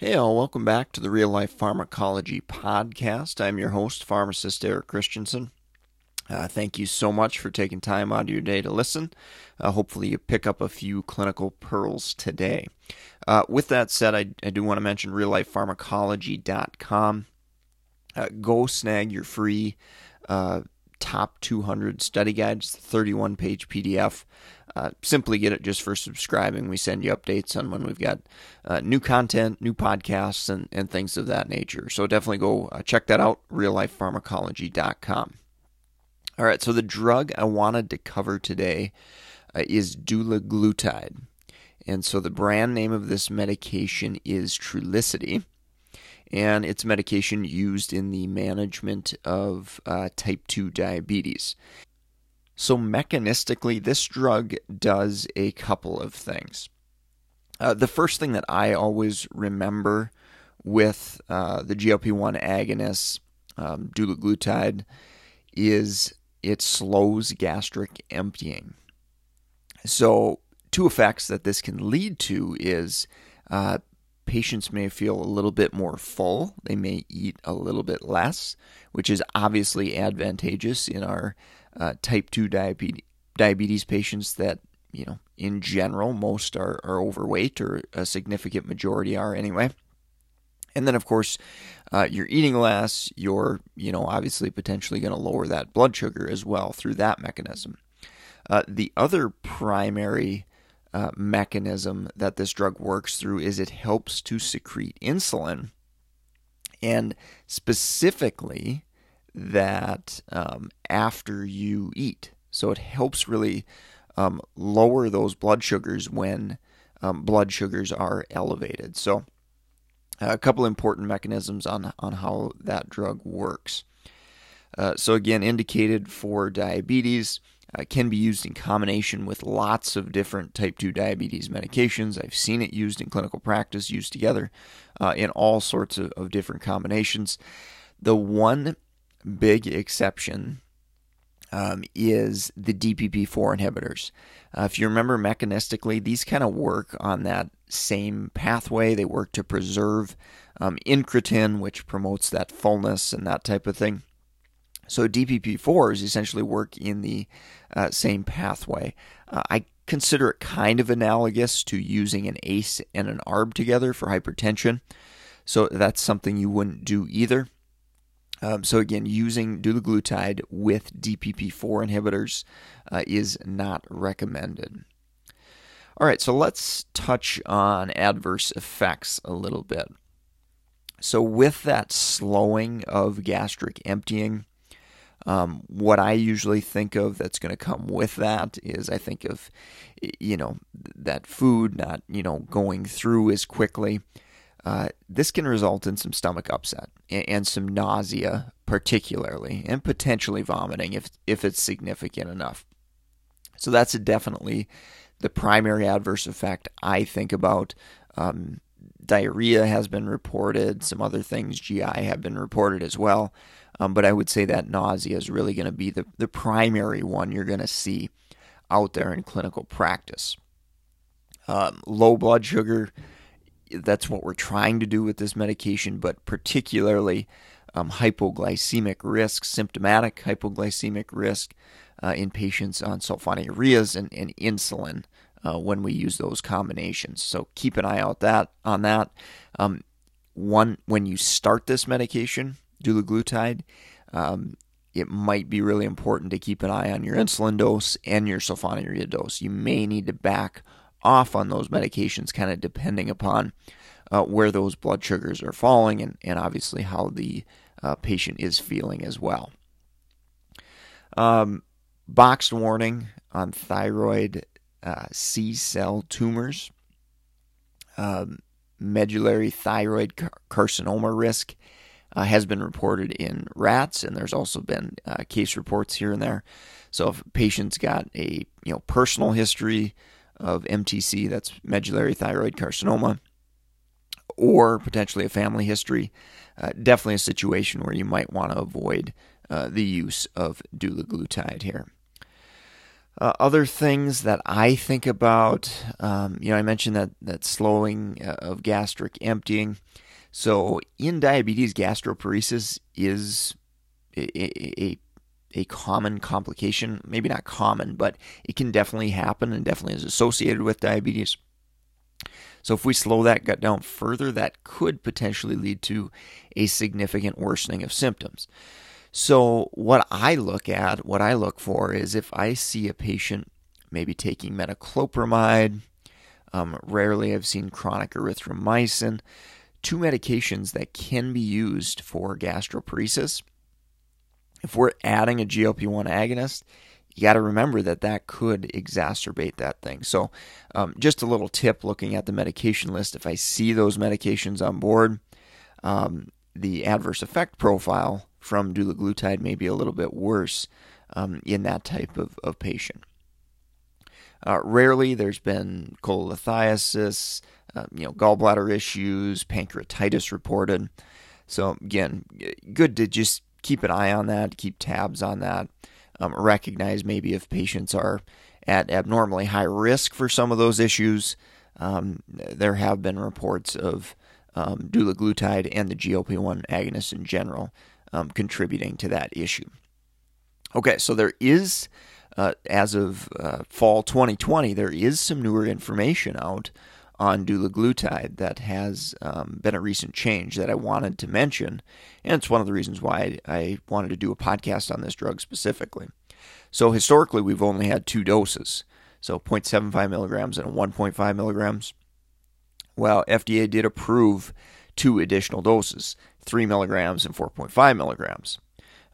Hey, all, welcome back to the Real Life Pharmacology Podcast. I'm your host, pharmacist Eric Christensen. Uh, thank you so much for taking time out of your day to listen. Uh, hopefully, you pick up a few clinical pearls today. Uh, with that said, I, I do want to mention reallifepharmacology.com. Uh, go snag your free uh, top 200 study guides, 31 page PDF. Uh, simply get it just for subscribing. We send you updates on when we've got uh, new content, new podcasts, and, and things of that nature. So definitely go uh, check that out, reallifepharmacology.com. All right, so the drug I wanted to cover today uh, is dulaglutide. And so the brand name of this medication is Trulicity and it's medication used in the management of uh, type 2 diabetes. So, mechanistically, this drug does a couple of things. Uh, the first thing that I always remember with uh, the GLP 1 agonist, um, dulaglutide, is it slows gastric emptying. So, two effects that this can lead to is uh, patients may feel a little bit more full. They may eat a little bit less, which is obviously advantageous in our uh, type 2 diabetes, diabetes patients that, you know, in general, most are, are overweight, or a significant majority are anyway. And then, of course, uh, you're eating less, you're, you know, obviously potentially going to lower that blood sugar as well through that mechanism. Uh, the other primary uh, mechanism that this drug works through is it helps to secrete insulin, and specifically that um, after you eat. So it helps really um, lower those blood sugars when um, blood sugars are elevated. So a couple important mechanisms on on how that drug works. Uh, so again, indicated for diabetes uh, can be used in combination with lots of different type 2 diabetes medications. I've seen it used in clinical practice, used together uh, in all sorts of, of different combinations. The one big exception um, is the DPP4 inhibitors. Uh, if you remember mechanistically, these kind of work on that same pathway. They work to preserve um, incretin, which promotes that fullness and that type of thing. So DPP4s essentially work in the uh, same pathway. Uh, I consider it kind of analogous to using an ACE and an ARB together for hypertension. So that's something you wouldn't do either. Um, so again, using dulaglutide with DPP4 inhibitors uh, is not recommended. All right, so let's touch on adverse effects a little bit. So with that slowing of gastric emptying, um, what I usually think of that's going to come with that is I think of, you know, that food not, you know, going through as quickly. Uh, this can result in some stomach upset and, and, some nausea, particularly, and potentially vomiting if if it's significant enough. So that's definitely the primary adverse effect I think about. Um, diarrhea has been reported. Some other things, GI, have been reported as well. Um, but I would say that nausea is really going to be the, the primary one you're going to see out there in clinical practice. Um, low blood sugar, that's what we're trying to do with this medication, but particularly um, hypoglycemic risk, symptomatic hypoglycemic risk uh, in patients on sulfonylureas and, and insulin uh, when we use those combinations. So keep an eye out that on that. Um, one when you start this medication, dulaglutide, um, it might be really important to keep an eye on your insulin dose and your sulfonylurea dose. You may need to back off on those medications, kind of depending upon uh, where those blood sugars are falling and, and obviously how the uh, patient is feeling as well. Um, boxed warning on thyroid uh, C cell tumors. Um, medullary thyroid car- carcinoma risk uh, has been reported in rats, and there's also been uh, case reports here and there. So if a patient's got a you know personal history of MTC, that's medullary thyroid carcinoma, or potentially a family history, uh, definitely a situation where you might want to avoid uh, the use of dulaglutide here. Uh, other things that I think about, um, you know, I mentioned that that slowing uh, of gastric emptying. So in diabetes, gastroparesis is a, a, a common complication. Maybe not common, but it can definitely happen and definitely is associated with diabetes. So if we slow that gut down further, that could potentially lead to a significant worsening of symptoms. So what I look at, what I look for is if I see a patient maybe taking metoclopramide, um, rarely I've seen chronic erythromycin, two medications that can be used for gastroparesis. If we're adding a GLP 1 agonist, you got to remember that that could exacerbate that thing. So, um, just a little tip looking at the medication list if I see those medications on board, um, the adverse effect profile from dulaglutide may be a little bit worse um, in that type of, of patient. Uh, rarely, there's been cholelithiasis, uh, you know, gallbladder issues, pancreatitis reported. So again, good to just keep an eye on that, keep tabs on that. Um, recognize maybe if patients are at abnormally high risk for some of those issues. Um, there have been reports of um, dulaglutide and the GLP 1 agonists in general um, contributing to that issue. Okay, so there is, uh, as of uh, fall 2020, there is some newer information out on dulaglutide that has um, been a recent change that I wanted to mention, and it's one of the reasons why I wanted to do a podcast on this drug specifically. So historically, we've only had two doses, so 0.75 milligrams and 1.5 milligrams. Well, FDA did approve two additional doses, 3 milligrams and 4.5 milligrams.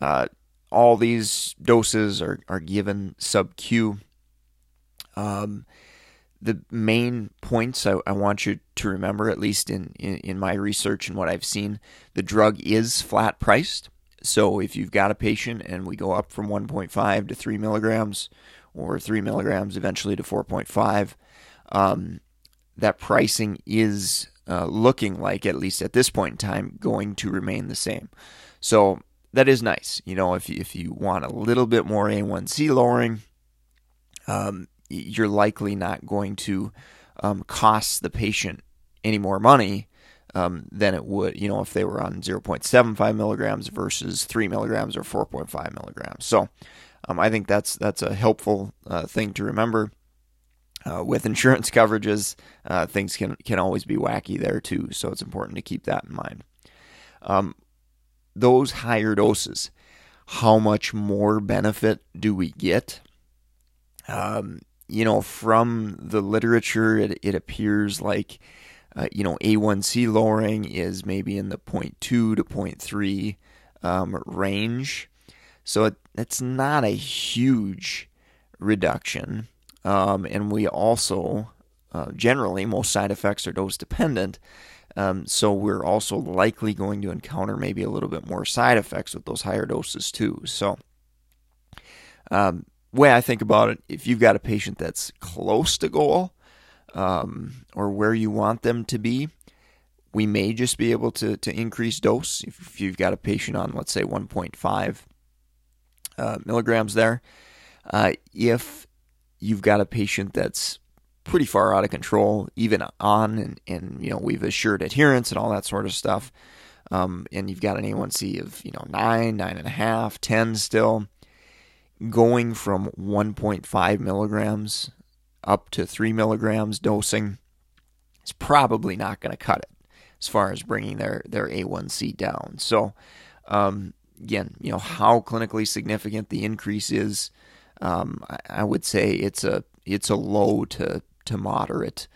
Uh, all these doses are, are given sub Q. Um, the main points I, I, want you to remember, at least in, in, in, my research and what I've seen, the drug is flat priced. So if you've got a patient and we go up from 1.5 to 3 milligrams or 3 milligrams eventually to 4.5, um, that pricing is uh, looking like, at least at this point in time, going to remain the same. So that is nice. You know, if you, if you want a little bit more A1C lowering, um, you're likely not going to um, cost the patient any more money um, than it would, you know, if they were on 0.75 milligrams versus 3 milligrams or 4.5 milligrams. So um, I think that's that's a helpful uh, thing to remember. Uh, with insurance coverages, uh, things can can always be wacky there too. So it's important to keep that in mind. Um, those higher doses, how much more benefit do we get? Um, you know, from the literature, it, it appears like, uh, you know, A1C lowering is maybe in the 0.2 to 0.3 um, range. So it, it's not a huge reduction. Um, and we also, uh, generally, most side effects are dose dependent. Um, so we're also likely going to encounter maybe a little bit more side effects with those higher doses too. So, um, way I think about it, if you've got a patient that's close to goal um, or where you want them to be, we may just be able to, to increase dose. If, if you've got a patient on, let's say, 1.5 uh, milligrams there, uh, if you've got a patient that's pretty far out of control, even on, and, and you know we've assured adherence and all that sort of stuff. Um, and you've got an A1C of you know nine, nine and a half, ten still. Going from 1.5 milligrams up to three milligrams dosing is probably not going to cut it as far as bringing their their A1C down. So um, again, you know how clinically significant the increase is um, I, would say it's a it's a low to to moderate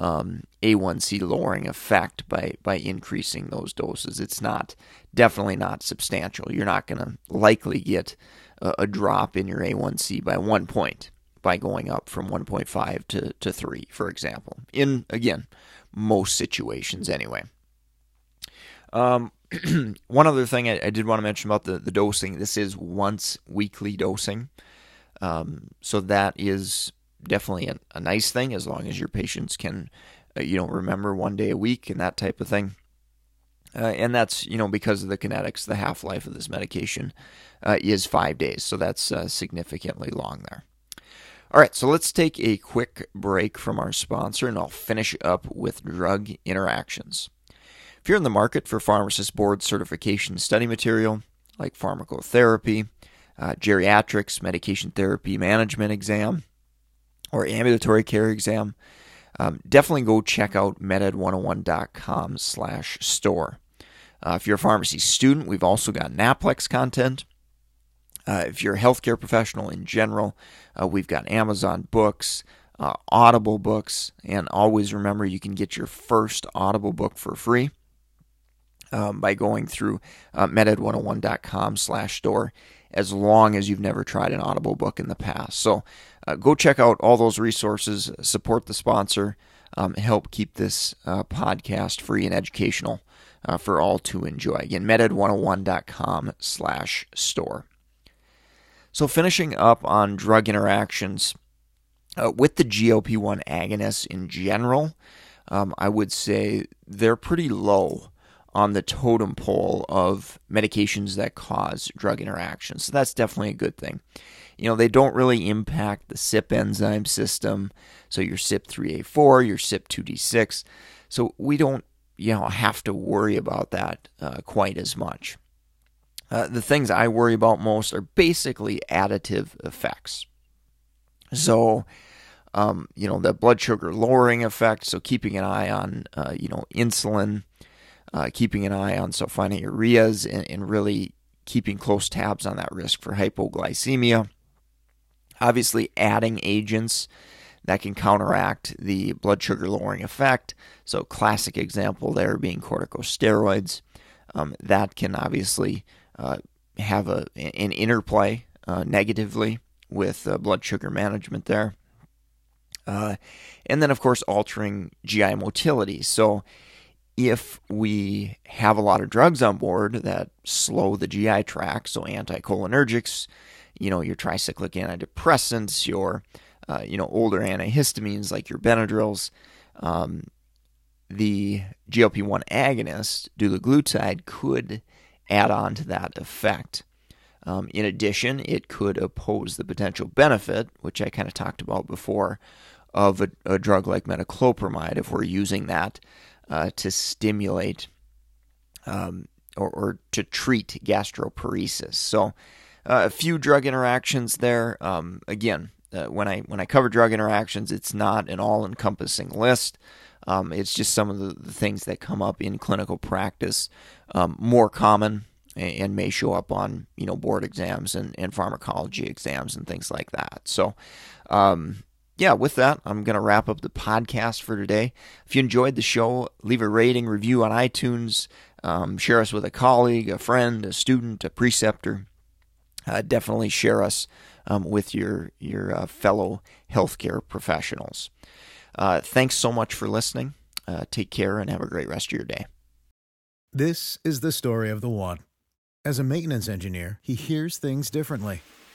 um, A1C lowering effect by by increasing those doses. It's not definitely not substantial. You're not going to likely get a, a, drop in your A1C by one point by going up from 1.5 to, to 3, for example. In again, most situations anyway. Um, one other thing I, I, did want to mention about the, the dosing this is once weekly dosing. Um, so that is definitely a, a, nice thing as long as your patients can, uh, you know, remember one day a week and that type of thing. Uh, and that's, you know, because of the kinetics, the half life of this medication uh, is five days. So that's uh, significantly long there. All right, so let's take a quick break from our sponsor and I'll finish up with drug interactions. If you're in the market for pharmacist board certification study material like pharmacotherapy, uh, geriatrics, medication therapy management exam, or ambulatory care exam, um, definitely go check out meded101.com slash store. Uh, if you're a pharmacy student, we've also got NAPLEX content. Uh, if you're a healthcare professional in general, uh, we've got Amazon books, uh, Audible books, and always remember you can get your first Audible book for free um, by going through uh, meded101.com slash store as long as you've never tried an Audible book in the past. So uh, go check out all those resources, support the sponsor, um, help keep this uh, podcast free and educational uh, for all to enjoy. Again, meded101.com slash store. So finishing up on drug interactions, uh, with the GLP-1 agonists in general, um, I would say they're pretty low on the totem pole of medications that cause drug interactions. So that's definitely a good thing. You know, they don't really impact the CYP enzyme system. So your CYP3A4, your CYP2D6. So we don't, you know, have to worry about that uh, quite as much. Uh, the things I worry about most are basically additive effects. So, um, you know, the blood sugar lowering effect. So keeping an eye on, uh, you know, insulin uh, keeping an eye on sulfonylureas and, and really keeping close tabs on that risk for hypoglycemia. Obviously, adding agents that can counteract the blood sugar lowering effect. So, classic example there being corticosteroids. Um, that can obviously uh, have a, an interplay uh, negatively with uh, blood sugar management there. Uh, and then, of course, altering GI motility. So, if we have a lot of drugs on board that slow the GI tract, so anticholinergics, you know, your tricyclic antidepressants, your, uh, you know, older antihistamines like your Benadryls, um, the GLP-1 agonist, dulaglutide, could add on to that effect. Um, in addition, it could oppose the potential benefit, which I kind of talked about before, of a, a drug like metoclopramide if we're using that uh, to stimulate um, or, or, to treat gastroparesis. So, uh, a few drug interactions there. Um, again, uh, when I when I cover drug interactions, it's not an all-encompassing list. Um, it's just some of the, the, things that come up in clinical practice, um, more common and, and, may show up on you know board exams and, and pharmacology exams and things like that. So, um, yeah, with that, I'm going to wrap up the podcast for today. If you enjoyed the show, leave a rating, review on iTunes, um, share us with a colleague, a friend, a student, a preceptor. Uh, definitely share us um, with your your uh, fellow healthcare professionals. Uh, thanks so much for listening. Uh, take care and have a great rest of your day. This is the story of the one. As a maintenance engineer, he hears things differently